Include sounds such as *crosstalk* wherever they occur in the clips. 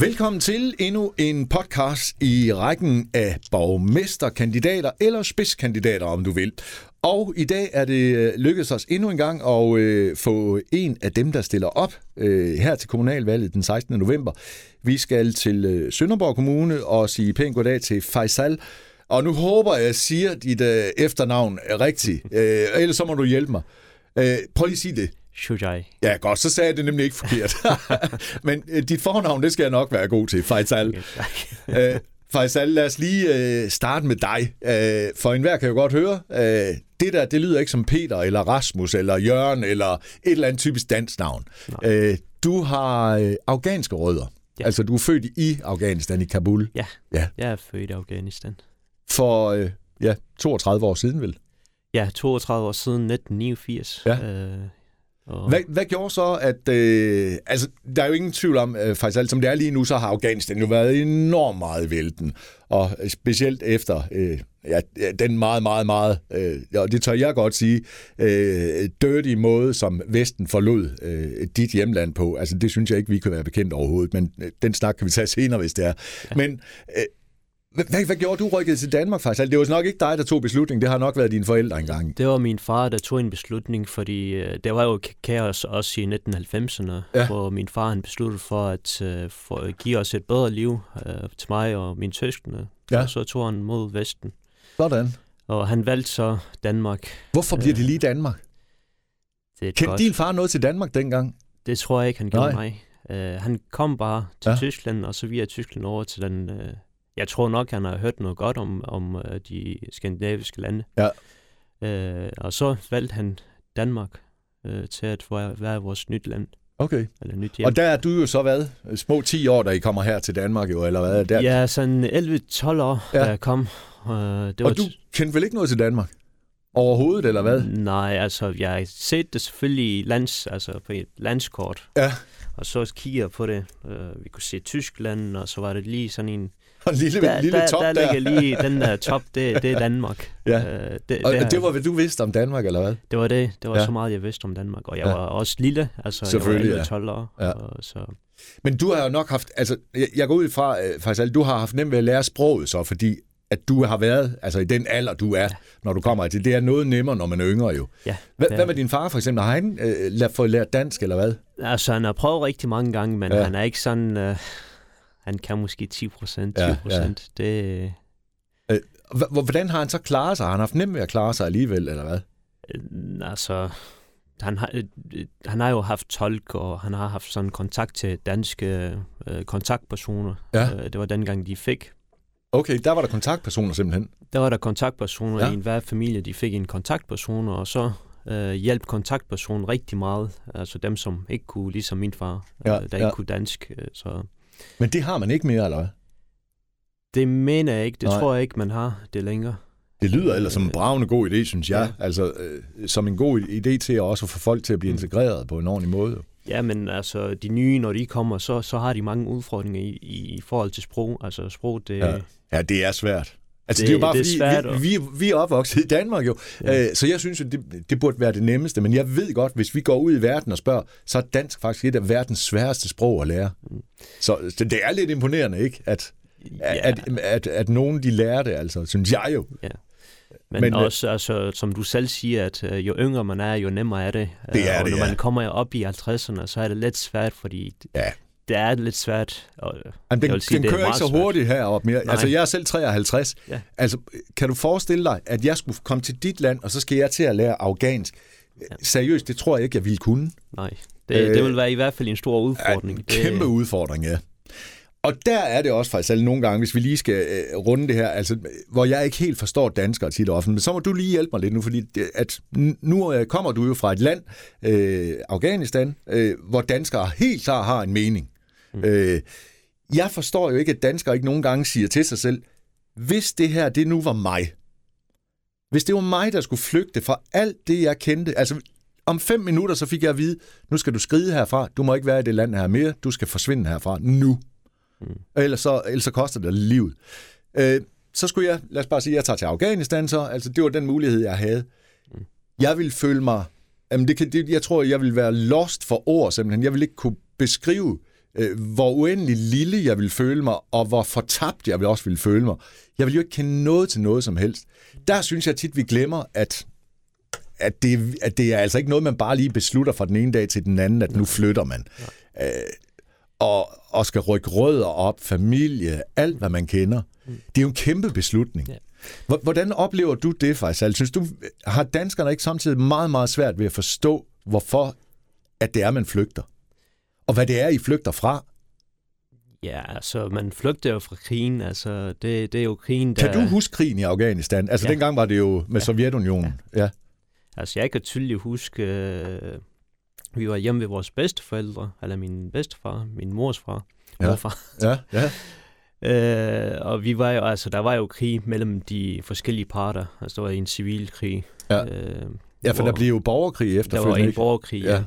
Velkommen til endnu en podcast i rækken af borgmesterkandidater, eller spidskandidater, om du vil. Og i dag er det øh, lykkedes os endnu en gang at øh, få en af dem, der stiller op øh, her til kommunalvalget den 16. november. Vi skal til øh, Sønderborg Kommune og sige pænt goddag til Faisal. Og nu håber jeg, at jeg siger dit øh, efternavn rigtigt, øh, ellers så må du hjælpe mig. Øh, prøv lige at sige det. Shujai. Ja, godt, så sagde jeg det nemlig ikke forkert. *laughs* Men øh, dit fornavn, det skal jeg nok være god til, Faisal. *laughs* øh, Faisal, lad os lige øh, starte med dig. Øh, for enhver kan jo godt høre, øh, det der, det lyder ikke som Peter, eller Rasmus, eller Jørgen, eller et eller andet typisk dansk navn. Øh, du har øh, afghanske rødder. Ja. Altså, du er født i Afghanistan, i Kabul. Ja, Ja. jeg er født i Afghanistan. For øh, ja, 32 år siden, vel? Ja, 32 år siden 1989. Ja. Øh, og Hvad, hvad gjorde så, at... Øh, altså, der er jo ingen tvivl om, øh, faktisk alt som det er lige nu, så har Afghanistan jo været enormt meget vælten. Og specielt efter øh, ja, den meget, meget, meget, øh, ja, det tør jeg godt sige, øh, dirty måde, som Vesten forlod øh, dit hjemland på. Altså, det synes jeg ikke, vi kan være bekendt overhovedet, men øh, den snak kan vi tage senere, hvis det er. Ja. Men... Øh, hvad, hvad gjorde du rykket til Danmark faktisk? Altså, det var nok ikke dig, der tog beslutningen. Det har nok været dine forældre engang. det var min far, der tog en beslutning, fordi øh, der var jo ka- kaos også i 1990'erne, Ja. hvor min far han besluttede for at, øh, for at give os et bedre liv øh, til mig og mine søskende. Ja. Og så tog han mod Vesten. Sådan. Og han valgte så Danmark. Hvorfor bliver det lige Danmark? Det, et Kendte godt- din far noget til Danmark dengang? det tror jeg ikke, han gjorde Nej. mig. Uh, han kom bare til ja. Tyskland, og så via Tyskland over til den... Uh, jeg tror nok, han har hørt noget godt om, om uh, de skandinaviske lande. Ja. Uh, og så valgte han Danmark uh, til at være, vores nyt land, Okay. eller nyt hjem. Og der er du jo så hvad? Små 10 år, da I kommer her til Danmark jo, eller hvad? Der. Ja, sådan 11-12 år, Ja. da jeg kom. Uh, det var Og du kendte vel ikke noget til Danmark? Overhovedet, eller hvad? Nej, altså, jeg har set det selvfølgelig i lands, altså på et landskort. Ja. Og så kigger jeg på det. Uh, vi kunne se Tyskland, og så var det lige sådan en *laughs* Og en lille, der, lille der, top der, der. ligger lige *laughs* den der top, det, det er Danmark. Ja. Øh, det, Og det, det var, hvad du vidste om Danmark, eller hvad? det var det. Det var Ja. ja. så meget, jeg vidste om Danmark. Og jeg Ja. ja. var også lille. Altså, Selvfølgelig, jeg ja. var 12 år. Ja. Og, så, Men du har jo nok haft, altså, jeg, jeg går ud fra, øh, faktisk, at du har haft nemt ved at lære sproget så, fordi at du har været, altså i den alder, du er, når du kommer til. Det er noget nemmere, når man er yngre jo. ja, Hvad, det er hvad med din far for eksempel? Har han øh, fået lært dansk, eller hvad? Altså, han har prøvet rigtig mange gange, men Ja. ja. han er ikke sådan... Øh, han kan måske 10 procent, 20 Ja, procent. Ja, Det, H- hvordan har han så klaret sig? Har han haft nemt ved at klare sig alligevel, eller hvad? øh, altså... Han har, øh, øh, han har jo haft tolk, og han har haft sådan kontakt til danske øh, kontaktpersoner. Ja. Øh, det var dengang, de fik Okay, der var der kontaktpersoner simpelthen. Der var der kontaktpersoner Ja. ja. i enhver familie, de fik en kontaktperson, og så øh, hjalp kontaktpersonen rigtig meget. Altså dem, som ikke kunne, ligesom min far, Ja, ja, øh, der ja. ikke kunne dansk. Øh, så Men det har man ikke mere, eller hvad? det mener jeg ikke. Det Nej. Tror jeg ikke, man har det længere. Det lyder ellers som en bravende god idé, synes jeg. Ja. Altså, øh, som en god idé til at også få folk til at blive Mm. integreret på en ordentlig måde. Ja, men altså, de nye, når de kommer, så, så har de mange udfordringer i, i forhold til sprog. Altså, sprog, det... Ja. Ja, det er svært. Altså, det, Det- det er jo bare det er fordi, vi, vi, vi er opvokset i Danmark jo, ja. Ja. øh, så jeg synes jo, det, det burde være det nemmeste, men jeg ved godt, hvis vi går ud i verden og spørger, så er dansk faktisk et af verdens sværeste sprog at lære. Mm. Så, så det er lidt imponerende, ikke? At, ja. at, at, at, at nogen de lærer det, altså, synes jeg jo. Men, Men, men øh, også, altså, som du selv siger, at øh, jo yngre man er, jo nemmere er det. Det er og det, når ja. man kommer op i 50'erne, så er det lidt svært, fordi Ja. Det er lidt svært. Og, Jamen, Jeg den, vil sige, den det er kører ikke så svært. hurtigt heroppe mere. Nej. Altså, jeg er selv 53. Ja. Altså, kan du forestille dig, at jeg skulle komme til dit land, og så skal jeg til at lære afghansk? Ja. Seriøst, det tror jeg ikke, jeg ville kunne. Nej, det, Øh, det vil være i hvert fald en stor udfordring. en kæmpe udfordring, ja. Og der er det også faktisk alle nogle gange, hvis vi lige skal øh, runde det her, altså, hvor jeg ikke helt forstår danskere tit ofte, men så må du lige hjælpe mig lidt nu, fordi det, at nu øh, kommer du jo fra et land, øh, Afghanistan, øh, hvor danskere helt klart har en mening. Mm. Øh, jeg forstår jo ikke, at danskere ikke nogen gange siger til sig selv, hvis det her, det nu var mig, Hvis det var mig, der skulle flygte fra alt det, jeg kendte, altså om fem minutter, så fik jeg at vide, nu skal du skride herfra, du må ikke være i det land her mere, du skal forsvinde herfra nu. Mm. Ellers, så, ellers så koster det livet. Øh, så skulle jeg, lad os bare sige, jeg tager til Afghanistan så, altså det var den mulighed, jeg havde. Mm. Jeg ville føle mig, jamen det kan, det, jeg tror, jeg ville være lost for ord simpelthen. Jeg ville ikke kunne beskrive, øh, hvor uendelig lille jeg ville føle mig, og hvor fortabt jeg også ville føle mig. Jeg ville jo ikke kende noget til noget som helst. Der synes jeg tit, vi glemmer, at at det, at det er altså ikke noget, man bare lige beslutter fra den ene dag til den anden, at nu flytter man. Øh, og, og skal rykke rødder op, familie, alt hvad man kender. Det er jo en kæmpe beslutning. Hvordan oplever du det, faktisk? Synes du, har danskerne ikke samtidig meget, meget svært ved at forstå, hvorfor at det er, man flygter? Og hvad det er, I flygter fra? Ja, altså, man flygter jo fra krigen. Altså, det, det er jo krigen, der... Kan du huske krigen i Afghanistan? Altså, ja. dengang var det jo med ja. Sovjetunionen. Ja. ja. Altså, jeg kan tydeligt huske, øh, vi var hjemme ved vores bedsteforældre, eller min bedstefar, min mors far, ja. morfar. Ja, ja. *laughs* Øh, og vi var jo, altså, der var jo krig mellem de forskellige parter. Altså, der var en civil krig. Ja, øh, ja for der blev jo borgerkrig efterfølgende. Der var en borgerkrig, ja. ja.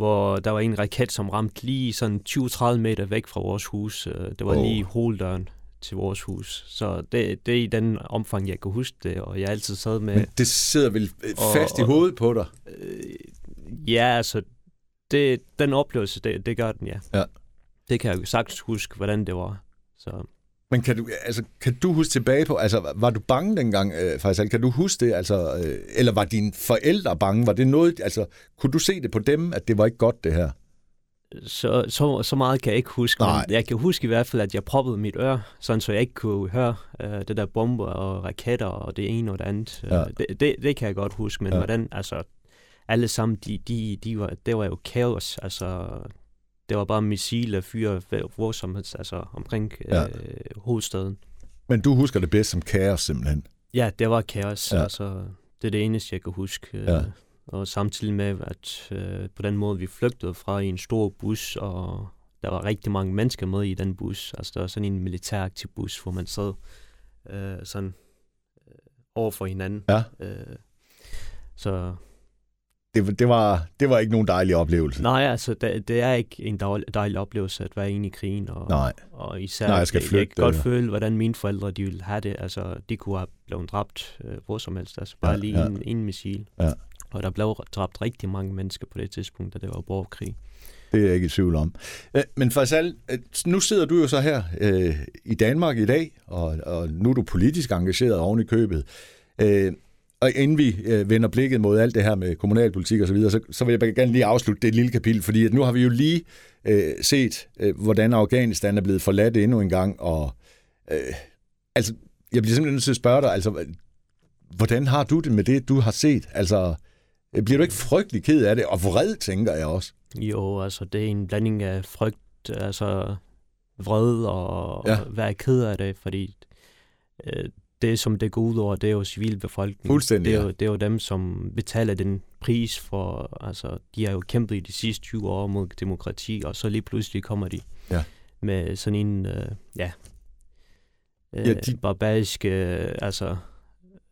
Hvor der var en raket, som ramte lige sådan 20-30 meter væk fra vores hus. Øh, det var oh. lige hoveddøren til vores hus. Så det, det er i den omfang, jeg kan huske det, og jeg altid sad med... Men det sidder vel fast og, i hovedet på dig? Øh, ja, altså, det, den oplevelse, det, det gør den, ja. ja. Det kan jeg jo sagtens huske, hvordan det var. Så. Men kan du, altså, kan du huske tilbage på, altså var du bange dengang, øh, faktisk? Kan du huske det, altså, øh, eller var dine forældre bange? Var det noget, altså, kunne du se det på dem, at det var ikke godt det her? Så, så, så meget kan jeg ikke huske, Nej. men jeg kan huske i hvert fald, at jeg proppede mit øre, sådan så jeg ikke kunne høre øh, det der bomber og raketter og det ene og det andet. Ja. Det, det, det kan jeg godt huske, men ja. hvordan, altså, alle sammen, de, de, de var, det var jo kaos, altså, det var bare missiler, fyre, hvor som helst, altså omkring ja. øh, hovedstaden. Men du husker det bedst som kaos simpelthen? Ja, det var kaos, ja. altså, det er det eneste, jeg kan huske. Ja. Og samtidig med, at øh, på den måde, vi flygtede fra i en stor bus, og der var rigtig mange mennesker med i den bus. Altså, der var sådan en militæraktiv bus, hvor man sad øh, sådan øh, over for hinanden. Ja. Øh, så det, det, var, det var ikke nogen dejlig oplevelse. Nej, altså, det, det er ikke en dejlig, oplevelse at være inde i krigen. Og, Nej. og især, Nej, jeg skal flytte. Jeg kan godt føle, hvordan mine forældre de ville have det. Altså, de kunne have blevet dræbt øh, hvor som helst. Altså, bare ja, lige ja. En, en missil. Ja. Og der blev dræbt rigtig mange mennesker på det tidspunkt, da det var borgerkrig. Det er jeg ikke i tvivl om. Øh, men Faisal, øh, nu sidder du jo så her øh, i Danmark i dag, og, og nu er du politisk engageret oven i købet. Øh, og inden vi øh, vender blikket mod alt det her med kommunalpolitik og så videre, så, så vil jeg gerne lige afslutte det lille kapitel, fordi at nu har vi jo lige øh, set, øh, hvordan Afghanistan er blevet forladt endnu en gang, og øh, altså, jeg bliver simpelthen nødt til at spørge dig, altså, hvordan har du det med det, du har set? Altså, bliver du ikke frygtelig ked af det, og vred, tænker jeg også? Jo, altså, det er en blanding af frygt, altså vred og, ja. og være ked af det, fordi øh, det, som det går ud over, det er jo civilbefolkningen. Fuldstændig, det er, jo, det er jo dem, som betaler den pris for, altså, de har jo kæmpet i de sidste 20 år mod demokrati, og så lige pludselig kommer de ja. med sådan en, øh, ja, øh, ja de... barbarisk, øh, altså...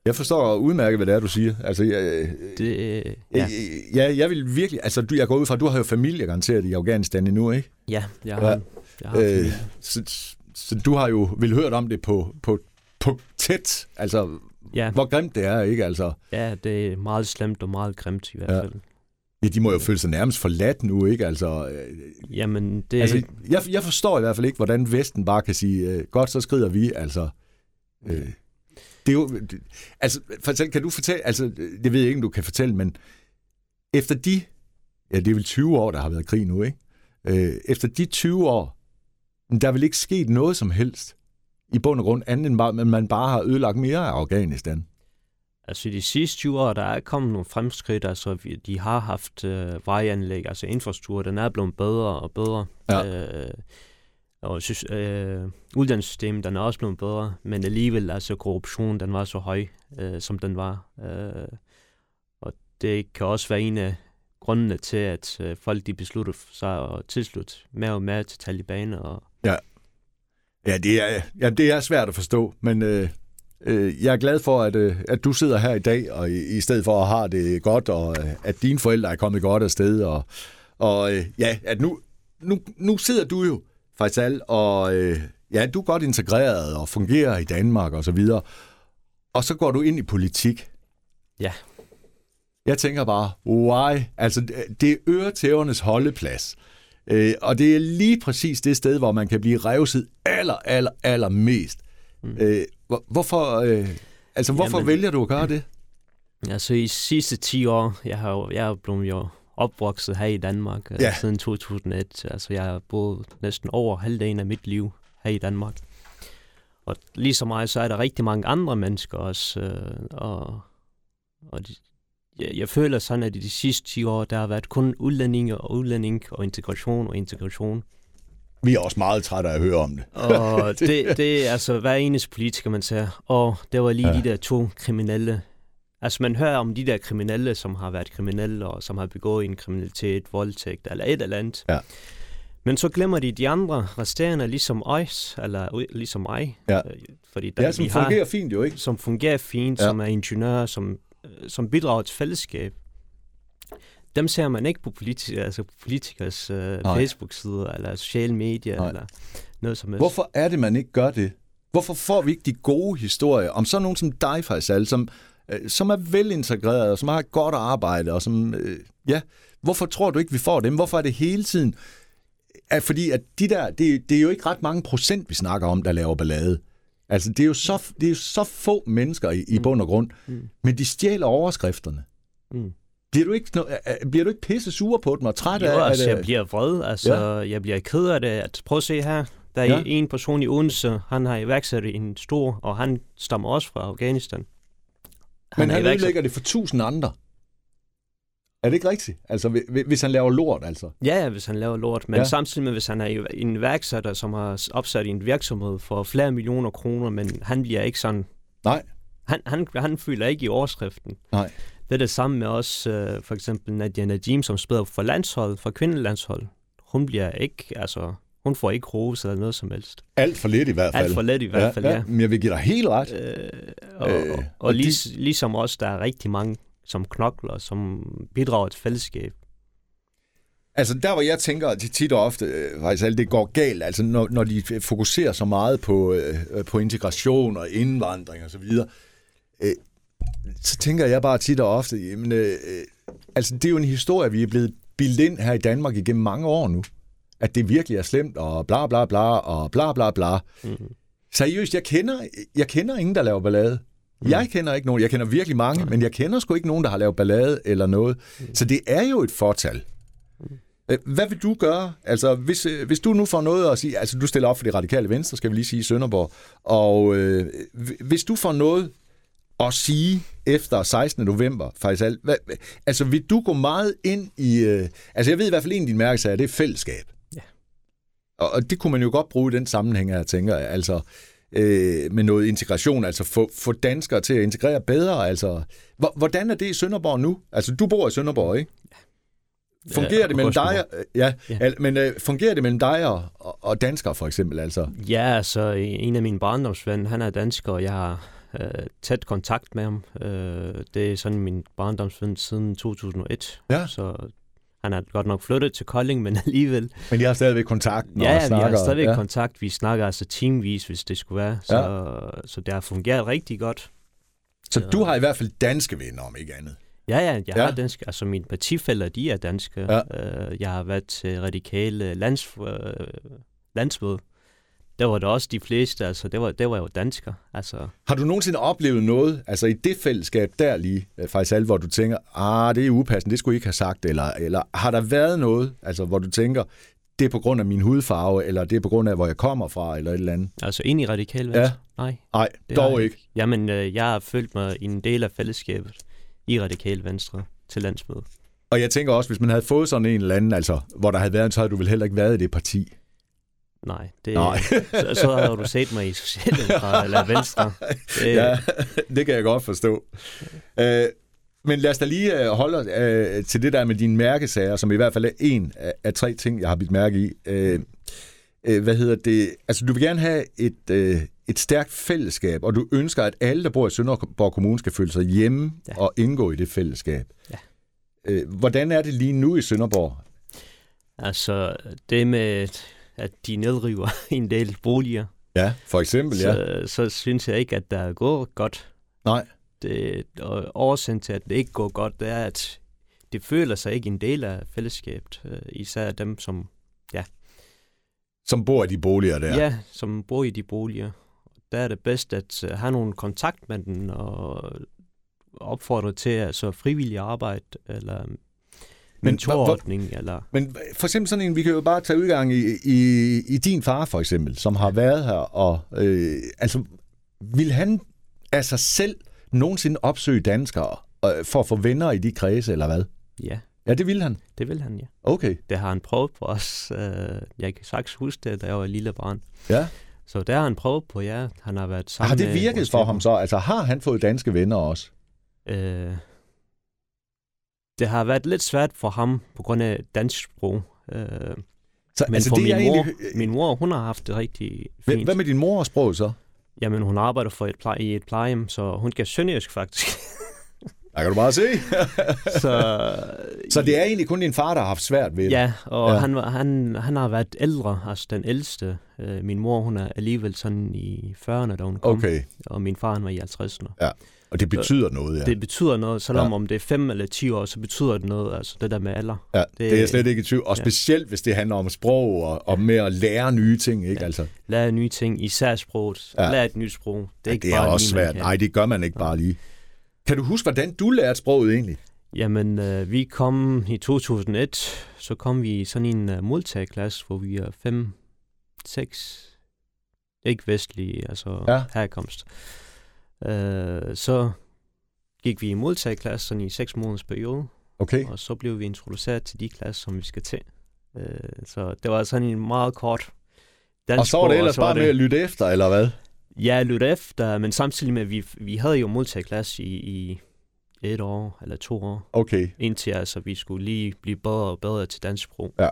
Jeg forstår udmærket, hvad det er, du siger. Altså, jeg, det, ja. Jeg, jeg, jeg vil virkelig... Altså, du, jeg går ud fra, du har jo familie garanteret i Afghanistan endnu, ikke? Ja, jeg har, ja. jeg har øh, så, så du har jo vel hørt om det på, på på tæt. Altså, ja. hvor grimt det er, ikke? Altså. Ja, det er meget slemt og meget grimt i hvert fald. Ja. Ja, de må jo føle sig nærmest forladt nu, ikke? Altså, øh, Jamen, det... Altså, jeg, jeg forstår i hvert fald ikke, hvordan Vesten bare kan sige, øh, godt, så skrider vi, altså... Øh, det er jo... Det, altså, fortæl, kan du fortælle... Altså, det ved jeg ikke, om du kan fortælle, men efter de... Ja, det er vel 20 år, der har været krig nu, ikke? Øh, efter de 20 år, der er vel ikke sket noget som helst i bund og grund, andet end bare, man bare har ødelagt mere af Afghanistan? Altså de sidste 20 år, der er kommet nogle fremskridt, altså de har haft øh, vejanlæg, altså infrastruktur, den er blevet bedre og bedre. Ja. Øh, og synes, øh, uddannelsessystemet, den er også blevet bedre, men alligevel, altså korruption, den var så høj, øh, som den var. Øh, og det kan også være en af grundene til, at øh, folk de beslutter sig at tilslutte mere og mere til Taliban. Og, ja. Ja, det er, ja, det er svært at forstå, men øh, øh, jeg er glad for, at, øh, at du sidder her i dag, og i, i stedet for at have det godt, og øh, at dine forældre er kommet godt afsted, og, og øh, ja, at nu, nu, nu sidder du jo, Faisal, og øh, ja, du er godt integreret og fungerer i Danmark og så videre, og så går du ind i politik. Ja. Jeg tænker bare, why? Altså, det er øretævernes holdeplads. Øh, og det er lige præcis det sted, hvor man kan blive revset aller, aller, aller mest. Mm. Øh, hvor, hvorfor, øh, altså, hvorfor Jamen, vælger du at gøre det? Altså i sidste 10 år, jeg har, jeg er blevet jo opvokset her i Danmark øh, ja. siden 2001. Altså jeg har boet næsten over halvdelen af mit liv her i Danmark. Og lige så meget, så er der rigtig mange andre mennesker også. Øh, og og de, jeg, jeg føler sådan, at i de sidste 10 år, der har været kun udlændinge og udlænding og integration og integration. Vi er også meget trætte af at høre om det. og *laughs* det, det er altså hver eneste politiker, man siger, og der var lige ja. de der to kriminelle. Altså man hører om de der kriminelle, som har været kriminelle, og som har begået en kriminalitet, voldtægt eller et eller andet. Ja. Men så glemmer de de andre resterende, ligesom os, eller ligesom mig. Ja, øh, fordi der, ja som fungerer har, fint jo, ikke? Som fungerer fint, ja. som er ingeniører, som, som bidrager til fællesskab dem ser man ikke på politikers, altså politikers uh, Facebook-sider eller sociale medier Nej. eller noget som helst. Hvorfor er det, man ikke gør det? Hvorfor får vi ikke de gode historier om sådan nogen som dig, Faisal, som, øh, som er velintegreret, og som har et godt arbejde, og som, øh, ja, hvorfor tror du ikke, vi får dem? Hvorfor er det hele tiden? Er fordi, at de der, det, det er jo ikke ret mange procent, vi snakker om, der laver ballade. Altså, det er jo så, det er jo så få mennesker i, i mm. bund og grund, mm. men de stjæler overskrifterne. Mm. Bliver du ikke, bliver du ikke pisse sur på dem og træt jo, af altså, det? jeg bliver vred. Altså, ja. jeg bliver ked af det. At, prøv at se her. Der er ja. en person i Odense, han har iværksat en stor, og han stammer også fra Afghanistan. Han Men han iværksat... ødelægger det for tusind andre. Er det ikke rigtigt? Altså, hvis han laver lort, altså? Ja, ja hvis han laver lort. Men ja. samtidig med, hvis han er en iværksætter, som har opsat en virksomhed for flere millioner kroner, men han bliver ikke sådan... Nej. Han, han, han føler ikke i overskriften. Nej. Det er det samme med os, øh, for eksempel Nadia Najim, som spiller for landshold, for kvindelandshold. Hun bliver ikke, altså, hun får ikke rose eller noget som helst. Alt for lidt i hvert fald. Alt for lidt i hvert fald, ja. ja. Men jeg vil give dig helt ret. Øh, og øh, og, og de... lig, ligesom os, der er rigtig mange, som knokler, som bidrager til fællesskab. Altså der, hvor jeg tænker at tit og ofte, øh, faktisk alt det går galt, altså når, når de fokuserer så meget på, øh, på integration og indvandring og så videre, øh, så tænker jeg bare tit og ofte, jamen, øh, øh, altså det er jo en historie, vi er blevet bildet ind her i Danmark igennem mange år nu. At det virkelig er slemt, og bla bla bla, og bla bla bla. Mm. Seriøst, jeg kender, jeg kender ingen, der laver ballade. Mm. Jeg kender ikke nogen, jeg kender virkelig mange, mm. men jeg kender sgu ikke nogen, der har lavet ballade eller noget. Mm. Så det er jo et fortal. Mm. Hvad vil du gøre? Altså, hvis, øh, hvis du nu får noget at sige, altså du stiller op for det radikale venstre, skal vi lige sige Sønderborg, og øh, hvis du får noget at sige efter 16. november, faktisk. Hvad, altså, vil du gå meget ind i... Øh, altså, jeg ved i hvert fald, en af dine mærkesager, det er fællesskab. Ja. Og, og det kunne man jo godt bruge i den sammenhæng, jeg tænker. Altså, øh, med noget integration, altså få, få danskere til at integrere bedre. Altså, hvordan er det i Sønderborg nu? Altså, du bor i Sønderborg, ikke? Ja. Fungerer det mellem dig, ja, ja. men uh, fungerer det mellem dig og, og danskere for eksempel? Altså? Ja, altså en af mine barndomsvenner, han er dansker, og jeg har øh, tæt kontakt med ham. Øh, det er sådan min barndomsven siden 2001. Ja. Så han er godt nok flyttet til Kolding, men *laughs* alligevel... Men I har stadigvæk kontakt? Ja, og snakker, vi har stadigvæk ja. kontakt. Vi snakker altså teamvis, hvis det skulle være. Så, ja. så det har fungeret rigtig godt. Så du har i hvert fald danske venner, om ikke andet? Ja, ja, jeg ja. har danske. Altså mine partifælder, de er danske. Ja. Øh, jeg har været til radikale lands, øh, landsmøde der var det også de fleste, altså det var, det var jo dansker. Altså. Har du nogensinde oplevet noget, altså i det fællesskab der lige, øh, faktisk alt, hvor du tænker, ah, det er upassende, det skulle I ikke have sagt, eller, eller har der været noget, altså hvor du tænker, det er på grund af min hudfarve, eller det er på grund af, hvor jeg kommer fra, eller et eller andet? Altså ind i radikal venstre? Ja. Nej. Nej, dog ikke. ikke. Jamen, øh, jeg har følt mig en del af fællesskabet i radikal venstre til landsmødet. Og jeg tænker også, hvis man havde fået sådan en eller anden, altså, hvor der havde været, så havde du vel heller ikke været i det parti. Nej, det, Nej. så, så har du set mig i Socialdemokrat *laughs* eller Venstre. Det, ja, det kan jeg godt forstå. Øh, men lad os da lige øh, holde øh, til det der med dine mærkesager, som i hvert fald er en af, af tre ting, jeg har blivet mærke i. Øh, øh, hvad hedder det? Altså, du vil gerne have et, øh, et stærkt fællesskab, og du ønsker, at alle, der bor i Sønderborg Kommune, skal føle sig hjemme ja. og indgå i det fællesskab. Ja. Øh, hvordan er det lige nu i Sønderborg? Altså, det med, at de nedriver *laughs* en del boliger. Ja, for eksempel, ja. Så, så synes jeg ikke, at der går godt. Nej. Det, og årsagen til, at det ikke går godt, det er, at det føler sig ikke en del af fællesskabet. Øh, især dem, som, ja. Som bor i de boliger der? Ja, som bor i de boliger. Der er det bedst at øh, have nogle kontakt med den og opfordre til altså frivillig arbejde eller mentorordning. Men, eller... men for eksempel sådan en, vi kan jo bare tage udgang i, i, i din far for eksempel, som har været her, og øh, altså, vil han af sig selv nogensinde opsøge danskere øh, for at få venner i de kredse, eller hvad? Ja. Ja, det vil han? Det vil han, ja. Okay. Det har han prøvet på os. Øh, jeg kan sagtens huske det, da jeg var lille barn. Ja. Så der har han prøvet på, ja. Han har været sammen Har det virket for ham så? Altså har han fået danske venner også? Øh, det har været lidt svært for ham på grund af dansk sprog. Øh, så, men altså, for det min, mor, egentlig... min mor, hun har haft det rigtig fint. Hvad med din mor sprog så? Jamen, hun arbejder for et pleje, i et plejehjem, så hun kan sønderjysk faktisk. *laughs* Der kan du bare se. *laughs* så, så det er egentlig kun din far, der har haft svært ved det? Ja, og ja. Han, han, han har været ældre, altså den ældste. Øh, min mor, hun er alligevel sådan i 40'erne, da hun kom. Okay. Og min far, han var i 50'erne. Ja. Og det betyder så, noget, ja. Det betyder noget, selvom ja. om det er 5 eller 10 år, så betyder det noget, altså det der med alder. Ja, det, det er jeg slet ikke i tvivl. Og ja. specielt, hvis det handler om sprog og, og med at lære nye ting, ikke? Ja. Altså. Lære nye ting, især sproget. Ja. Lære et nyt sprog. Det er, ja, ikke det er bare også svært. Nej, det gør man ikke ja. bare lige. Kan du huske, hvordan du lærte sproget egentlig? Jamen, øh, vi kom i 2001, så kom vi i sådan en uh, multiklasse, hvor vi er fem, seks, ikke vestlige, altså ja. herkomst. Øh, så gik vi i modtageklasse sådan i seks måneders periode. Okay. Og så blev vi introduceret til de klasser, som vi skal til. Øh, så det var sådan en meget kort dansk Og så var det ellers bare det... med at lytte efter, eller hvad? Ja, lytte efter, men samtidig med, at vi, vi havde jo modtageklasse i, i et år eller to år. Okay. Indtil altså, vi skulle lige blive bedre og bedre til dansk sprog. Ja.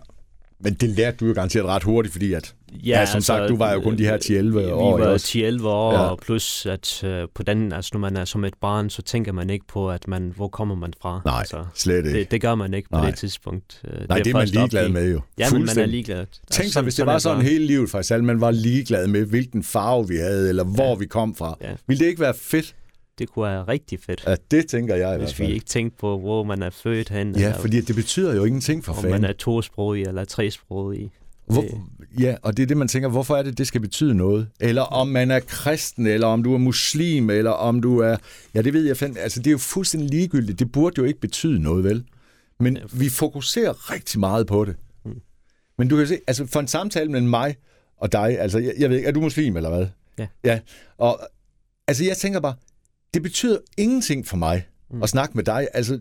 Men det lærte du jo garanteret ret hurtigt, fordi at, ja, ja som altså, sagt, du var jo kun de her 10-11 år. Vi var 10-11 år, ja. og plus at uh, på den, altså når man er som et barn, så tænker man ikke på, at man, hvor kommer man fra. Nej, altså, slet ikke. Det, det gør man ikke på Nej. det tidspunkt. Uh, Nej, det er, det er man ligeglad med jo. Ja, men man er ligeglad. Altså, Tænk sig, hvis det var sådan hele livet faktisk, at man var ligeglad med, hvilken farve vi havde, eller hvor ja. vi kom fra. Ja. Ville det ikke være fedt? Det kunne være rigtig fedt. Ja, det tænker jeg i Hvis hvert fald. vi ikke tænkte på, hvor man er født hen. Ja, eller, fordi det betyder jo ingenting for fanden. Om man er tosproget eller tresproget. Hvor, ja, og det er det, man tænker, hvorfor er det, det skal betyde noget? Eller om man er kristen, eller om du er muslim, eller om du er... Ja, det ved jeg fandme. Altså, det er jo fuldstændig ligegyldigt. Det burde jo ikke betyde noget, vel? Men vi fokuserer rigtig meget på det. Mm. Men du kan se, altså for en samtale mellem mig og dig, altså, jeg, jeg ved ikke, er du muslim, eller hvad? Ja. Ja, og altså, jeg tænker bare, det betyder ingenting for mig mm. at snakke med dig. Altså,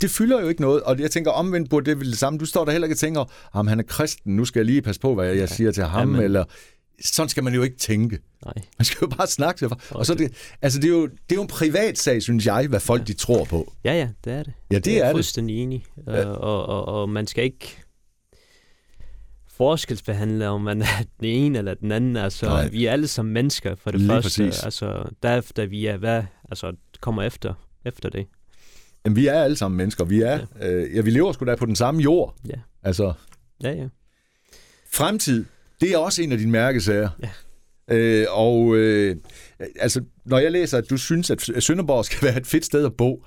det fylder jo ikke noget, og jeg tænker omvendt på det det samme. Du står der heller ikke og tænker, om han er kristen, nu skal jeg lige passe på, hvad jeg ja. siger til ham, Jamen. eller sådan skal man jo ikke tænke. Nej. Man skal jo bare snakke til Og så det, altså det er, jo, det er jo en privat sag, synes jeg, hvad folk ja. de tror på. Ja, ja, det er det. Ja, det, det er, er fuldstændig enig. Ja. Og, og, og man skal ikke forskelsbehandle, om man er den ene eller den anden. Altså, Nej. vi er alle som mennesker, for det Lige første. Præcis. Altså, derefter vi er, hvad altså, kommer efter, efter det. Jamen, vi er alle sammen mennesker. Vi er, ja. Øh, ja, vi lever sgu da på den samme jord. Ja. Altså, ja, ja. Fremtid, det er også en af dine mærkesager. Ja. Øh, og øh, altså, når jeg læser, at du synes, at Sønderborg skal være et fedt sted at bo,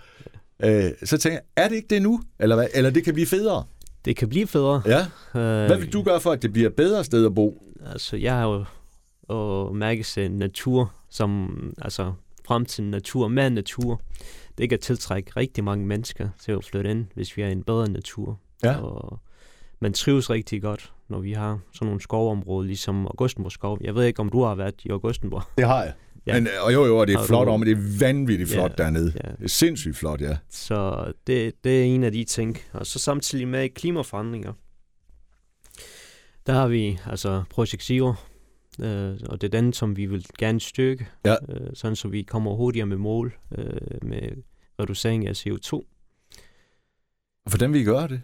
øh, så tænker jeg, er det ikke det nu? Eller, hvad? Eller det kan blive federe? Det kan blive federe. Ja. Øh, hvad vil du gøre for, at det bliver et bedre sted at bo? Altså, jeg har jo og mærke natur, som altså fremtiden natur, med natur det kan tiltrække rigtig mange mennesker til at flytte ind, hvis vi har en bedre natur. Ja. Og man trives rigtig godt, når vi har sådan nogle skovområder, ligesom Augustenborg skov. Jeg ved ikke, om du har været i Augustenborg. Det har jeg. Ja. Men, og jo, jo, det er flot om, det er vanvittigt flot ja, dernede. Ja. Det er sindssygt flot, ja. Så det, det er en af de ting. Og så samtidig med klimaforandringer. Der har vi altså Project Zero, øh, og det er den, som vi vil gerne styrke, ja. øh, sådan så vi kommer hurtigere med mål øh, med reducering af CO2. Hvordan vil I gøre det?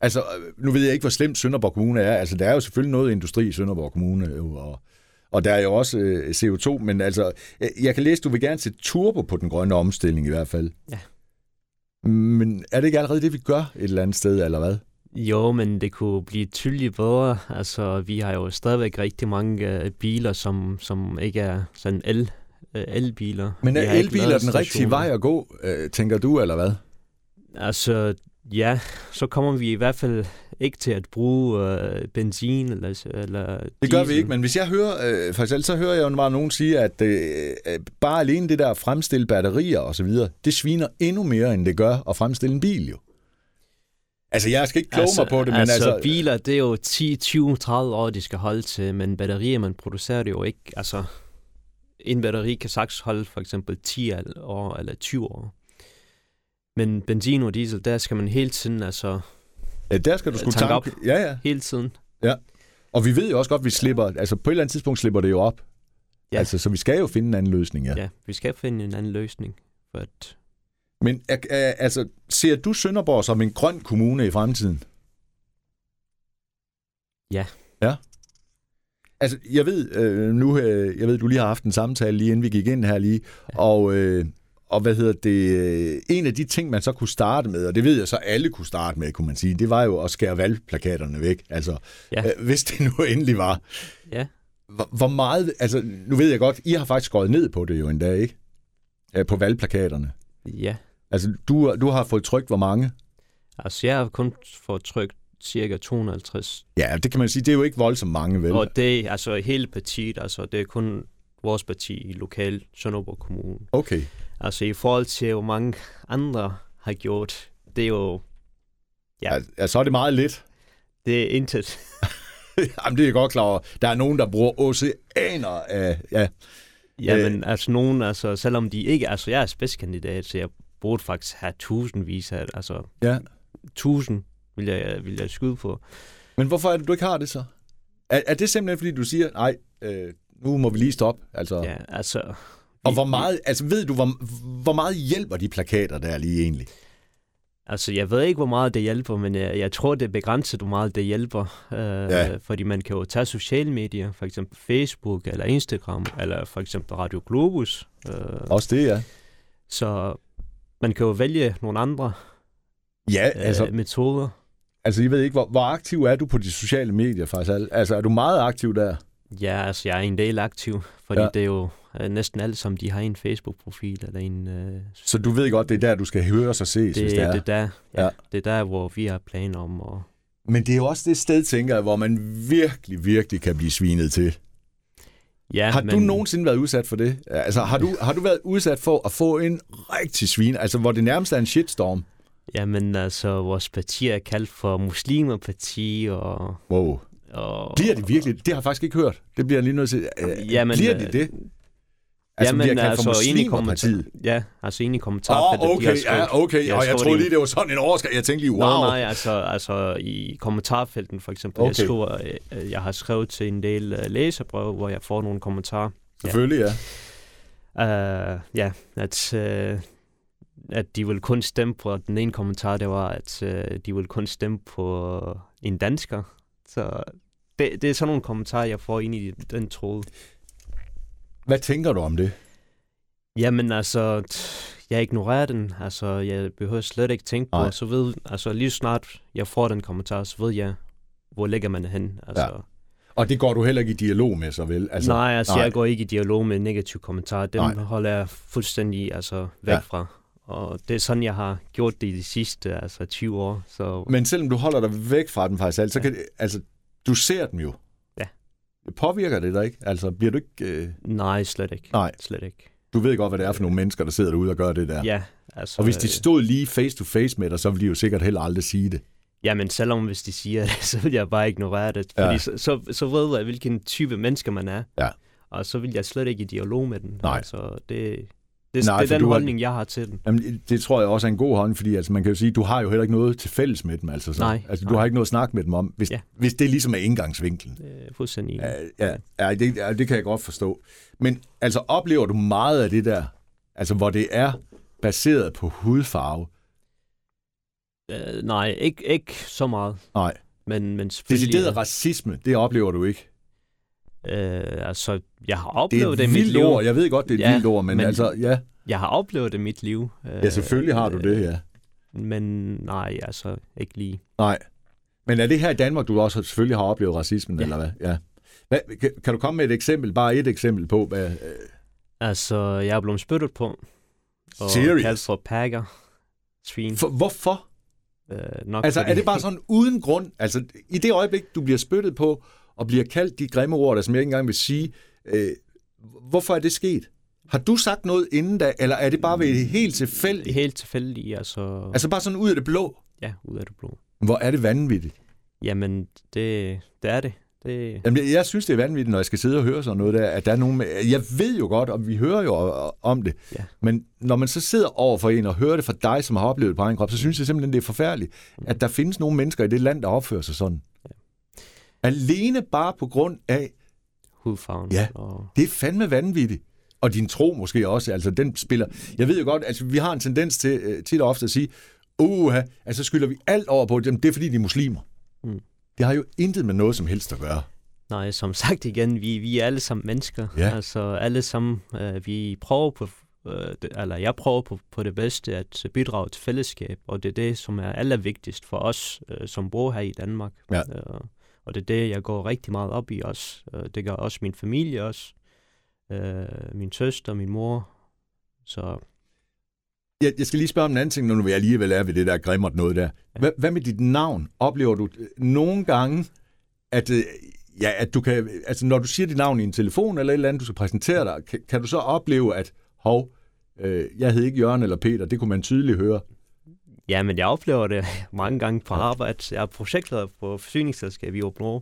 Altså, nu ved jeg ikke, hvor slemt Sønderborg Kommune er. Altså, der er jo selvfølgelig noget industri i Sønderborg Kommune, og, Og der er jo også øh, CO2, men altså, jeg kan læse, du vil gerne sætte turbo på den grønne omstilling i hvert fald. Ja. Men er det ikke allerede det, vi gør et eller andet sted, eller hvad? Jo, men det kunne blive tydeligt bedre. Altså, vi har jo stadigvæk rigtig mange uh, biler, som, som ikke er sådan el, uh, elbiler. Men er elbiler den rigtige vej at gå, uh, tænker du, eller hvad? Altså, ja, så kommer vi i hvert fald ikke til at bruge øh, benzin eller, eller Det gør vi ikke, men hvis jeg hører, øh, for eksempel, så hører jeg jo bare nogen sige, at øh, bare alene det der at fremstille batterier og så videre, det sviner endnu mere, end det gør at fremstille en bil jo. Altså, jeg skal ikke kloge altså, mig på det, men altså... altså biler, det er jo 10, 20, 30 år, de skal holde til, men batterier, man producerer det jo ikke. Altså, en batteri kan sagtens holde for eksempel 10 år eller 20 år. Men benzin og diesel, der skal man hele tiden altså... Ja, der skal du skulle tanke, tanke. op. Ja, ja. Hele tiden. Ja. Og vi ved jo også godt, at vi slipper... Altså, på et eller andet tidspunkt slipper det jo op. Ja. Altså, så vi skal jo finde en anden løsning, ja. Ja, vi skal finde en anden løsning. For at... Men altså, ser du Sønderborg som en grøn kommune i fremtiden? Ja. Ja? Altså, jeg ved, øh, nu, øh, jeg ved, du lige har haft en samtale lige inden vi gik ind her lige, ja. og øh, og hvad hedder det? Øh, en af de ting, man så kunne starte med, og det ved jeg så alle kunne starte med, kunne man sige, det var jo at skære valgplakaterne væk. Altså, ja. øh, hvis det nu endelig var. Ja. Hvor, meget, altså nu ved jeg godt, I har faktisk gået ned på det jo endda, ikke? Ja, på valgplakaterne. Ja. Altså, du, du har fået trykt hvor mange? Altså, jeg har kun fået trykt cirka 250. Ja, det kan man sige, det er jo ikke voldsomt mange, vel? Og det er altså hele partiet, altså det er kun vores parti i lokal Sønderborg Kommune. Okay. Altså i forhold til, hvor mange andre har gjort, det er jo... Ja, ja så er det meget lidt. Det er intet. *laughs* Jamen, det er jeg godt klar over. Der er nogen, der bruger oceaner af... Ja, ja øh, altså nogen, altså selvom de ikke... Altså jeg er spidskandidat, så jeg burde faktisk have tusindvis af... Altså ja. tusind vil jeg, vil jeg skyde på. Men hvorfor er det, du ikke har det så? Er, er det simpelthen, fordi du siger, nej, øh, nu må vi lige stoppe? Altså... Ja, altså... Og hvor meget, altså ved du, hvor, hvor meget hjælper de plakater der lige egentlig? Altså, jeg ved ikke, hvor meget det hjælper, men jeg, jeg tror, det er begrænset, hvor meget det hjælper. Øh, ja. Fordi man kan jo tage sociale medier, for eksempel Facebook eller Instagram, eller for eksempel Radio Globus. Øh, Også det, ja. Så man kan jo vælge nogle andre ja, altså, øh, metoder. Altså, jeg ved ikke, hvor, hvor aktiv er du på de sociale medier faktisk? Altså, er du meget aktiv der? Ja, altså, jeg er en del aktiv, fordi ja. det er jo Øh, næsten alle som de har en Facebook-profil eller en... Øh, så du ved godt, det er der, du skal høre og ses, det, hvis det er? Det er der, ja, ja. Det er der, hvor vi har planer om at... Men det er jo også det sted, tænker jeg, hvor man virkelig, virkelig kan blive svinet til. Ja, har men... du nogensinde været udsat for det? Altså, har du, har du været udsat for at få en rigtig svin, altså hvor det nærmest er en shitstorm? Jamen, altså, vores parti er kaldt for muslimerparti, og... Wow. Og, bliver det virkelig? Det har jeg faktisk ikke hørt. Det bliver jeg lige nødt til. Jamen, bliver det det? Altså, Jamen, bliver altså, enig kommentar, ja, altså enig kommentar. Åh, oh, okay, de ja, okay. Og jeg troede lige, det var sådan en overskrift. Jeg tænkte lige, wow. Nej, nej, altså, altså i kommentarfelten for eksempel. Okay. Jeg, skriver, øh, jeg har skrevet til en del uh, læserbreve, hvor jeg får nogle kommentarer. Selvfølgelig, ja. Uh, ja, at, uh, at de vil kun stemme på, den ene kommentar, det var, at uh, de vil kun stemme på en dansker. Så det, det er sådan nogle kommentarer, jeg får ind i den tråd. Hvad tænker du om det? Jamen altså, jeg ignorerer den. Altså, jeg behøver slet ikke tænke på, så ved, altså lige snart jeg får den kommentar, så ved jeg, hvor ligger man hen. Altså, ja. Og det går du heller ikke i dialog med, så vel? Altså, nej, altså nej. jeg går ikke i dialog med negative kommentarer. Dem nej. holder jeg fuldstændig altså, væk ja. fra. Og det er sådan, jeg har gjort det i de sidste altså, 20 år. Så... Men selvom du holder dig væk fra dem faktisk, altså, ja. kan, altså du ser dem jo. Påvirker det dig ikke? Altså, bliver du ikke... Øh... Nej, slet ikke. Nej. Slet ikke. Du ved godt, hvad det er for nogle mennesker, der sidder derude og gør det der. Ja, altså... Og hvis de øh, stod lige face to face med dig, så ville de jo sikkert heller aldrig sige det. Ja, men selvom hvis de siger det, *laughs* så vil jeg bare ignorere det. Fordi ja. så, så, så ved jeg, hvilken type mennesker man er. Ja. Og så vil jeg slet ikke i dialog med den. Nej. Altså, det, det, Nej, det er den holdning, har, jeg har til den. Jamen, det tror jeg også er en god holdning, fordi altså, man kan jo sige, du har jo heller ikke noget til fælles med dem. Altså, så. Nej. Altså, du nej. har ikke noget at snakke med dem om, hvis, ja. hvis det ligesom er indgangsvinklen. Øh, fuldstændig. Ja, ja, ja, det, ja, det kan jeg godt forstå. Men altså, oplever du meget af det der, altså hvor det er baseret på hudfarve? Øh, nej, ikke, ikke så meget. Nej. Men, men selvfølgelig... Decideret racisme, det oplever du ikke? Øh, altså, jeg har oplevet det, det i mit liv. Ord. Jeg ved godt, det er et ja, vildt ord, men, men altså, ja. Jeg har oplevet det i mit liv. Ja, selvfølgelig har du det, ja. Men nej, altså, ikke lige. Nej. Men er det her i Danmark, du også selvfølgelig har oplevet racismen, ja. eller hvad? Ja. Hvad, kan, kan du komme med et eksempel, bare et eksempel på, hvad... Øh... Altså, jeg er blevet spyttet på. Og Serious? kaldt for pakker. Svin. For, hvorfor? Øh, nok altså, fordi... er det bare sådan uden grund? Altså, i det øjeblik, du bliver spyttet på, og bliver kaldt de grimme ord, der som jeg ikke engang vil sige, øh, hvorfor er det sket? Har du sagt noget inden da, eller er det bare ved det helt tilfældigt? Helt tilfældigt, altså... Altså bare sådan ud af det blå? Ja, ud af det blå. Hvor er det vanvittigt? Jamen, det, det er det. det... Jamen, jeg synes, det er vanvittigt, når jeg skal sidde og høre sådan noget der, at der er nogen... Jeg ved jo godt, og vi hører jo om det, ja. men når man så sidder over for en og hører det fra dig, som har oplevet det på egen krop, så synes jeg simpelthen, det er forfærdeligt, mm. at der findes nogle mennesker i det land, der opfører sig sådan. Ja. Alene bare på grund af... Hudfarven. Ja, og... det er fandme vanvittigt. Og din tro måske også, altså den spiller... Jeg ved jo godt, altså vi har en tendens til uh, tit og ofte at sige, uha, altså skylder vi alt over på dem, det er fordi de er muslimer. Mm. Det har jo intet med noget som helst at gøre. Nej, som sagt igen, vi, vi er alle sammen mennesker. Ja. Altså alle sammen, uh, vi prøver på, det, eller jeg prøver på, på det bedste at bidrage til fællesskab, og det er det, som er allervigtigst for os, som bor her i Danmark. Ja. Og det er det, jeg går rigtig meget op i også. Uh, det gør også min familie også. Uh, min søster, min mor. Så jeg, jeg skal lige spørge om en anden ting, når nu jeg alligevel er ved det der grimmert noget der. Hvad, hvad med dit navn? Oplever du nogle gange, at, ja, at du kan, altså når du siger dit navn i en telefon eller et eller andet, du skal præsentere dig, kan, kan du så opleve, at hov, øh, jeg hed ikke Jørgen eller Peter, det kunne man tydeligt høre? Ja, men jeg oplever det *laughs* mange gange på arbejde. Jeg er projektleder på forsyningsselskab i Åben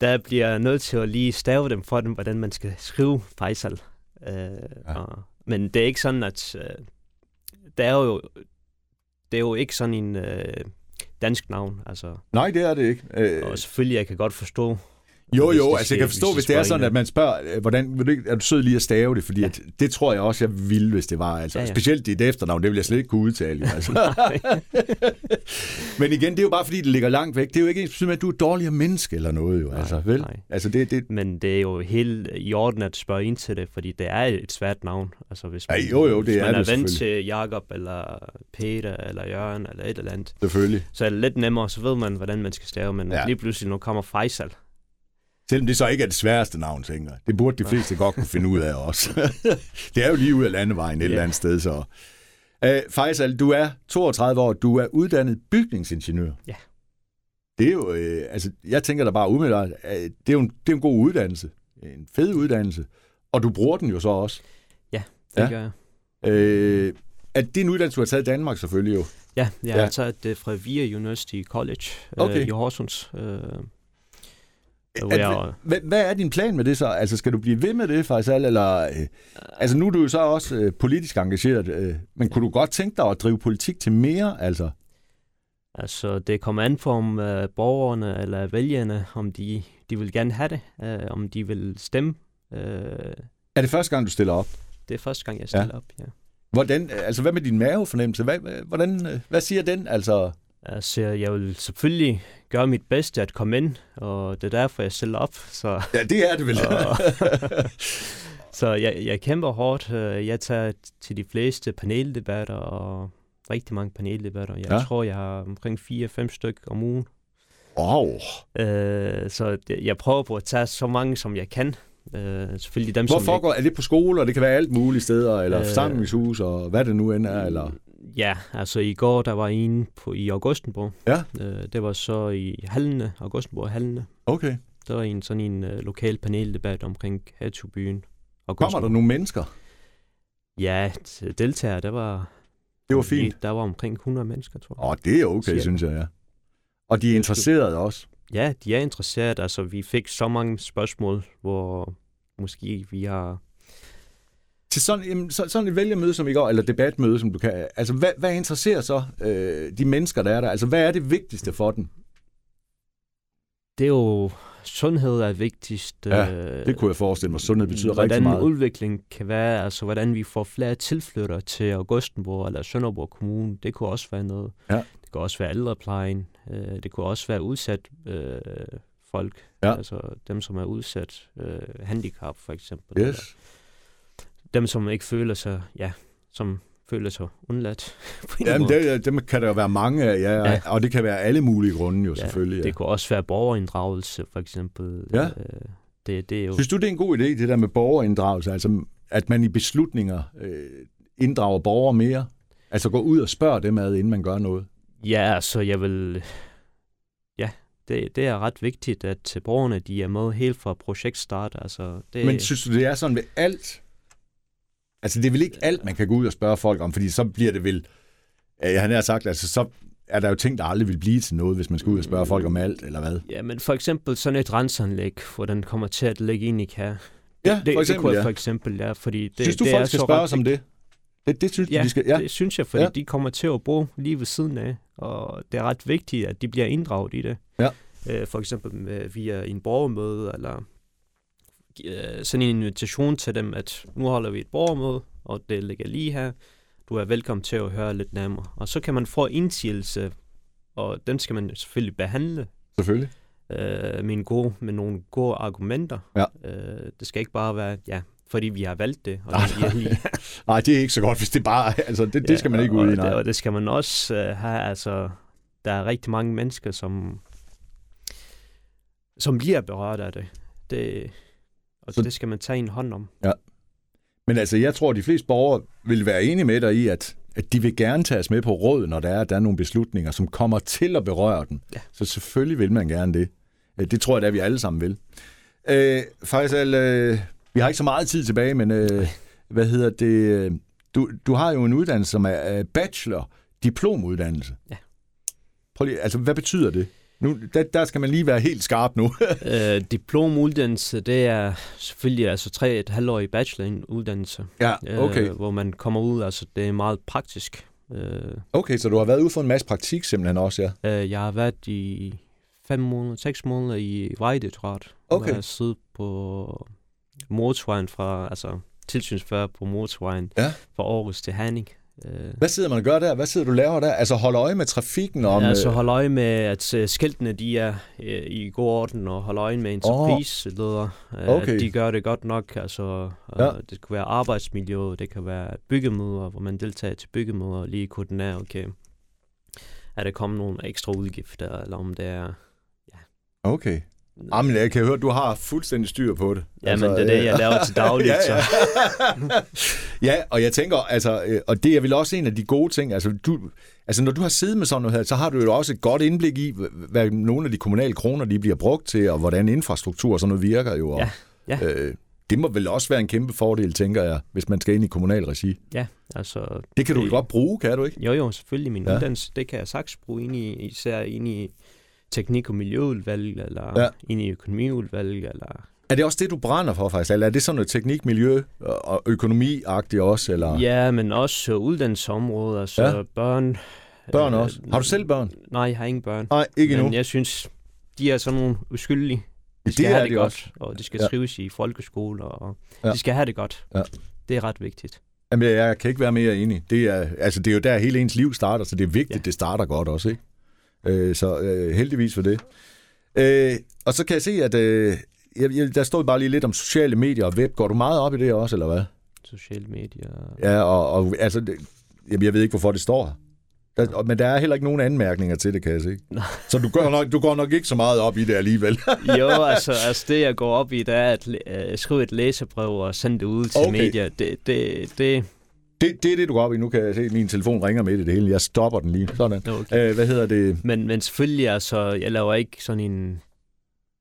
Der bliver jeg nødt til at lige stave dem for dem, hvordan man skal skrive Faisal. Øh, ja. og, men det er ikke sådan, at øh, der er jo, det er jo ikke sådan en øh, dansk navn. Altså. Nej, det er det ikke. Øh... Og selvfølgelig, jeg kan godt forstå, jo, jo, altså jeg kan forstå, hvis det er sådan, at man spørger, øh, hvordan, vil du ikke, er du sød lige at stave det? Fordi ja. at, det tror jeg også, jeg ville, hvis det var. Altså. Ja, ja. Specielt dit efternavn, det vil jeg slet ikke kunne udtale. Altså. *laughs* *laughs* Men igen, det er jo bare, fordi det ligger langt væk. Det er jo ikke ens med, at du er et dårligere menneske eller noget. Jo, nej, altså, vel? Nej. Altså, det, det... Men det er jo helt i orden at spørge ind til det, fordi det er et svært navn. Altså, hvis man, ja, jo, jo, det hvis er man er vant til Jakob eller Peter eller Jørgen eller et eller andet. Selvfølgelig. Så er det lidt nemmere, så ved man, hvordan man skal stave. Men ja. lige pludselig, nu kommer Faisal. Selvom det så ikke er det sværeste navn, tænker jeg. Det burde de fleste godt kunne finde ud af også. *laughs* det er jo lige ud af landevejen et yeah. eller andet sted, så... Uh, Faisal, du er 32 år, du er uddannet bygningsingeniør. Ja. Det er jo, uh, altså, jeg tænker da bare umiddelbart, uh, det er jo en, det er en god uddannelse. En fed uddannelse. Og du bruger den jo så også. Ja, det ja. gør jeg. Uh, er det en uddannelse, du har taget i Danmark selvfølgelig jo? Ja, jeg ja. har taget det fra VIA University College okay. uh, i Horsens. Uh, at, hvad, hvad er din plan med det så? Altså, skal du blive ved med det, faktisk, eller... Øh, altså, nu er du jo så også øh, politisk engageret, øh, men kunne du godt tænke dig at drive politik til mere, altså? Altså, det kommer an på, om øh, borgerne eller vælgerne, om de, de vil gerne have det, øh, om de vil stemme. Øh. Er det første gang, du stiller op? Det er første gang, jeg stiller ja. op, ja. Hvordan, altså, hvad med din mavefornemmelse? Hvad, hvordan, øh, hvad siger den, altså? Altså, jeg vil selvfølgelig gøre mit bedste at komme ind, og det er derfor, jeg stiller op. Så, ja, det er det vel. og, *laughs* så jeg, jeg kæmper hårdt. Jeg tager til de fleste paneldebatter, og rigtig mange paneldebatter. Jeg ja. tror, jeg har omkring 4-5 stykker om ugen. Wow. Øh, så jeg prøver på at tage så mange, som jeg kan. Øh, selvfølgelig dem, Hvor som foregår, ikke... er det på skoler? Det kan være alt mulige steder, eller øh, forsamlingshus, og hvad det nu end er, eller... Ja, altså i går, der var en på, i Augustenborg. Ja. Øh, det var så i Hallene, Augustenborg Hallene. Okay. Der var en sådan en uh, lokal paneldebat omkring Hatubyen. Kommer der nogle mennesker? Ja, deltagere, der var... Det var fint. Der var omkring 100 mennesker, tror jeg. Åh, det er okay, synes jeg, ja. Og de er interesserede også? Ja, de er interesserede. Altså, vi fik så mange spørgsmål, hvor måske vi har til sådan, jamen, så, sådan et vælgermøde som i går, eller debatmøde, som du kan... Altså, hvad, hvad interesserer så øh, de mennesker, der er der? Altså, hvad er det vigtigste for dem? Det er jo... Sundhed er vigtigst. Ja, øh, det kunne jeg forestille mig. Sundhed betyder rigtig meget. Hvordan udvikling kan være, altså hvordan vi får flere tilflytter til Augustenborg eller Sønderborg Kommune, det kunne også være noget. Ja. Det kunne også være ældreplejen. Øh, det kunne også være udsat øh, folk. Ja. Altså dem, som er udsat. Øh, handicap for eksempel. Yes. Eller dem, som ikke føler sig, ja, som føler sig undladt. *laughs* Jamen, det, dem kan der jo være mange af, ja, ja. og det kan være alle mulige grunde jo ja, selvfølgelig. Ja. Det kunne også være borgerinddragelse, for eksempel. Ja. Øh, det, det er jo... Synes du, det er en god idé, det der med borgerinddragelse? Altså, at man i beslutninger øh, inddrager borgere mere? Altså gå ud og spørge dem ad, inden man gør noget? Ja, altså jeg vil... Ja, det, det er ret vigtigt, at borgerne de er med helt fra projektstart. Altså, det... Men synes du, det er sådan ved alt? Altså, det er vel ikke alt, man kan gå ud og spørge folk om, fordi så bliver det vel... Han har sagt, altså, så er der jo ting, der aldrig vil blive til noget, hvis man skal ud og spørge folk om alt, eller hvad? Ja, men for eksempel sådan et renseanlæg, hvor den kommer til at ligge ind i kær. Ja, det, for eksempel, det kunne ja. for eksempel, ja, fordi det, synes du, det folk er skal spørge os om det? Det, det synes ja, de skal, ja, det synes jeg, fordi Ja. de kommer til at bo lige ved siden af, og det er ret vigtigt, at de bliver inddraget i det. Ja. Øh, for eksempel med, via en borgermøde, eller øh, sådan en invitation til dem, at nu holder vi et borgermøde, og det ligger lige her. Du er velkommen til at høre lidt nærmere. Og så kan man få indsigelse, og den skal man selvfølgelig behandle selvfølgelig. øh, med, en god, med nogle gode argumenter. Ja. Øh, det skal ikke bare være, ja, fordi vi har valgt det. Og Nej, det lige, *laughs* Nej, det er ikke så godt, hvis det bare... Altså, det, det skal man ikke ud i, nej. det, og det skal man også øh, have, altså, der er rigtig mange mennesker, som, som bliver berørt af det. det og Så- det skal man tage en hånd om. Men altså, jeg tror, at de fleste borgere vil være enige med dig i, at, at de vil gerne tages med på råd, når der er, at der er nogle beslutninger, som kommer til at berøre dem. Ja. Så selvfølgelig vil man gerne det. Øh, Det tror jeg, at vi alle sammen vil. Øh, Faisal, øh, vi har ikke så meget tid tilbage, men øh, hvad hedder det? øh, Du, du har jo en uddannelse, som er øh, bachelor, diplomuddannelse. Ja. Prøv lige, altså, hvad betyder det? Nu, der, der skal man lige være helt skarp nu. *laughs* øh, diplomuddannelse, det er selvfølgelig altså tre et halvårig bacheloruddannelse, ja, okay. øh, hvor man kommer ud, altså det er meget praktisk. Øh, Okay, så du har været ude for en masse praktik simpelthen også, ja? øh, jeg har været i fem måneder, seks måneder i Vejdirektorat, Okay. jeg har siddet på motorvejen fra, altså tilsynsfører på motorvejen Ja. fra Aarhus til Herning. Øh, Hvad sidder man og gør der? Hvad sidder du og laver der? Altså holde øje med trafikken om... ja, så øh, hold øje med, at øh, skiltene de er øh, i god orden, og hold øje med entrepriseleder, øh, Okay. at de gør det godt nok. Altså, Ja. ja. Det kan være arbejdsmiljø, det kan være byggemøder, hvor man deltager til byggemøder og lige koordinerer, okay, er der kommet nogle ekstra udgifter, eller om det er... Okay. Jamen, jeg kan høre, at du har fuldstændig styr på det. Ja, men det er det, jeg laver til dagligt, *laughs* ja, ja. *laughs* ja, og jeg tænker, altså, øh, og det er vel også en af de gode ting, altså, du, altså når du har siddet med sådan noget her, så har du jo også et godt indblik i, hvad nogle af de kommunale kroner, de bliver brugt til, og hvordan infrastruktur og sådan noget virker jo. Og, Ja, ja. Øh, det må vel også være en kæmpe fordel, tænker jeg, hvis man skal ind i kommunal regi. Ja, altså... Det kan du vel godt bruge, kan du ikke? Jo, jo, selvfølgelig. Min ja. uddannelse, det kan jeg sagtens bruge ind i, især ind i teknik- og miljøudvalg, eller Ja. ind i økonomiudvalg, eller... Er det også det, du brænder for, faktisk? Eller er det sådan noget teknik, miljø og økonomi-agtigt også? Eller? Ja, men også uddannelsesområder, så Ja. børn... Børn øh, også? Har du selv børn? Nej, jeg har ingen børn. Nej, ikke endnu. Men jeg synes, de er sådan nogle uskyldige. De Det skal er have de det godt, også. og de skal Ja. trives i folkeskole, og Ja. de skal have det godt. Ja. Det er ret vigtigt. Jamen, jeg kan ikke være mere enig. Det er, altså, det er jo der, hele ens liv starter, så det er vigtigt. Ja. det starter godt også. Ikke? Øh, så øh, heldigvis for det. Øh, og så kan jeg se, at øh, jeg, jeg, der stod bare lige lidt om sociale medier og web. Går du meget op i det også, eller hvad? Sociale medier... Ja, og, og altså, det, jamen, jeg ved ikke, hvorfor det står. Der, men der er heller ikke nogen anmærkninger til det, kan jeg se. *laughs* Så du går, nok, du går nok ikke så meget op i det alligevel. jo, *laughs* altså, altså det jeg går op i, det er at uh, skrive et læsebrev og sende det ud til okay. medier. Det, det, det, Det, det er det, du går op i. Nu kan jeg se, at min telefon ringer midt i det hele. Jeg stopper den lige. Sådan. okay. Øh, hvad hedder det? Men, men selvfølgelig, altså, jeg laver ikke sådan en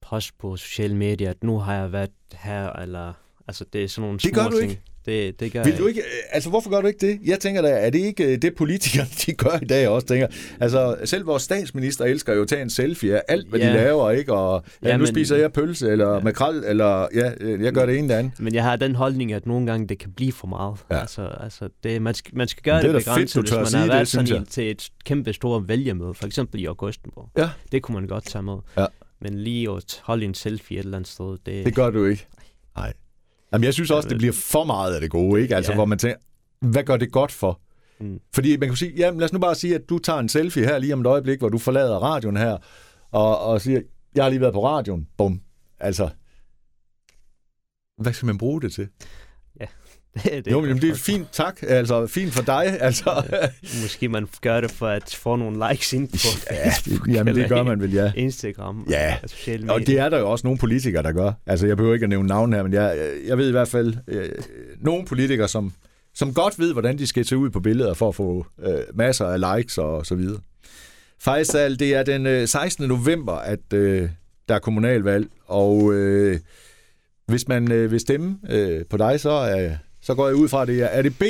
post på sociale medier, at nu har jeg været her, eller... Altså, det er sådan nogle Det gør du ting. ikke? Det, det gør Vil du ikke, altså hvorfor gør du ikke det? Jeg tænker da, er det ikke øh, det politikerne de gør i dag også, tænker Altså selv vores statsminister elsker jo at tage en selfie af alt, hvad ja. de laver, ikke? Og ja, Ja, nu men- spiser jeg pølse, eller ja. Makrel, eller ja, øh, jeg gør det ene eller andet. Men jeg har den holdning, at nogle gange det kan blive for meget. Ja. Altså, altså det, man, skal, man skal gøre Men det, det fedt, begrænset, tør hvis man har været det, sådan en, til et kæmpe stort vælgermøde, for eksempel i Augustenborg. Ja. Det kunne man godt tage med. Ja. Men lige at holde en selfie et eller andet sted, det, Det gør du ikke. Nej. Jamen jeg synes også, det bliver for meget af det gode, ikke? Altså Ja. hvor man tænker, hvad gør det godt for? Mm. Fordi man kan sige, jamen lad os nu bare sige, at du tager en selfie her lige om et øjeblik, hvor du forlader radioen her, og, og siger, Jeg har lige været på radioen. Bum. Altså, hvad skal man bruge det til? *laughs* det, det jo, men det er fint, tak. Altså, fint for dig. *laughs* Altså. Måske man gør det for at få nogle likes ind på ja, Facebook *laughs* jamen, det gør man vel, ja. Instagram ja. og sociale medier. Og det er der jo også nogle politikere, der gør. Altså, jeg behøver ikke at nævne navn her, men jeg, jeg ved i hvert fald øh, nogle politikere, som, som godt ved, hvordan de skal se ud på billeder for at få øh, masser af likes og så videre. Faisal, det er den øh, 16. november, at øh, der er kommunalvalg, og øh, hvis man øh, vil stemme øh, på dig, så, øh, så går jeg ud fra, at det er, er det B?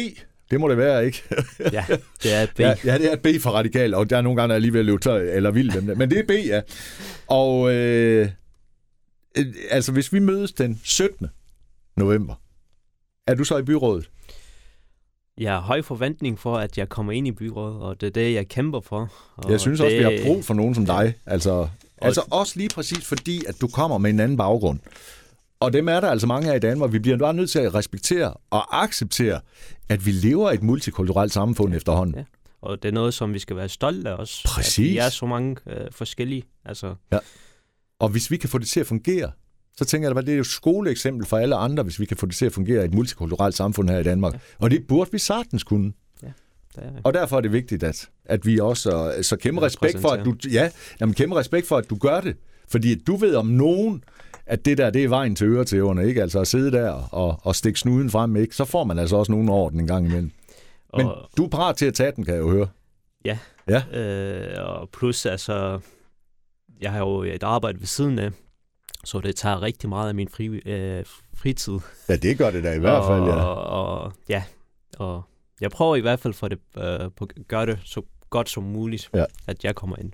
Det må det være, ikke? *laughs* ja, det er et B. Ja, ja, det er et B for radikal, og der er nogle gange, der alligevel løbet tør, eller vildt dem der. Men det er B, ja. Og øh, øh, altså, hvis vi mødes den 17. november, er du så i byrådet? Jeg har høj forventning for, at jeg kommer ind i byrådet, og det er det, jeg kæmper for. Og jeg synes det... også, vi har brug for nogen som dig. Altså, altså også lige præcis fordi, at du kommer med en anden baggrund. Og dem er der altså mange af i Danmark. Vi bliver bare nødt til at respektere og acceptere, at vi lever i et multikulturelt samfund ja. efterhånden. Ja. Og det er noget, som vi skal være stolte af også. Præcis. At vi er så mange øh, forskellige. Altså. Ja. Og hvis vi kan få det til at fungere, så tænker jeg, at det er et skoleeksempel for alle andre, hvis vi kan få det til at fungere i et multikulturelt samfund her i Danmark. Ja. Og det burde vi sagtens kunne. Ja. Det er Og derfor er det vigtigt, at, at vi også så kæmpe respekt for, at du, ja, jamen, kæmpe respekt for, at du gør det. Fordi du ved om nogen, at det der, det er vejen til øretæverne, ikke? Altså at sidde der og, og stikke snuden frem, ikke? Så får man altså også nogen orden en gang imellem. Men og, du er parat til at tage den, kan jeg jo høre. Ja. ja. Øh, og plus, altså, jeg har jo et arbejde ved siden af, så det tager rigtig meget af min fri, øh, fritid. Ja, det gør det da i hvert fald, ja. Og, og, ja, og jeg prøver i hvert fald for det, øh, på at gøre det så godt som muligt, ja. at jeg kommer ind.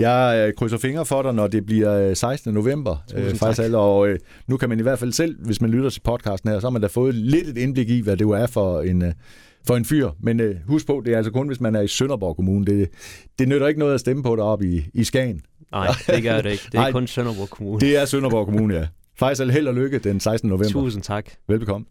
Jeg øh, krydser fingre for dig, når det bliver 16. Øh, november. Øh, faktisk alle, og øh, nu kan man i hvert fald selv, hvis man lytter til podcasten her, så har man da fået lidt et indblik i, hvad det jo er for en, øh, for en fyr. Men øh, husk på, det er altså kun, hvis man er i Sønderborg Kommune. Det, det nytter ikke noget at stemme på deroppe i, i Skagen. Nej, det gør det ikke. Det er Nej, kun Sønderborg Kommune. Det er Sønderborg Kommune, ja. Faisal, held og lykke den 16. november. Tusind tak. Velbekomme.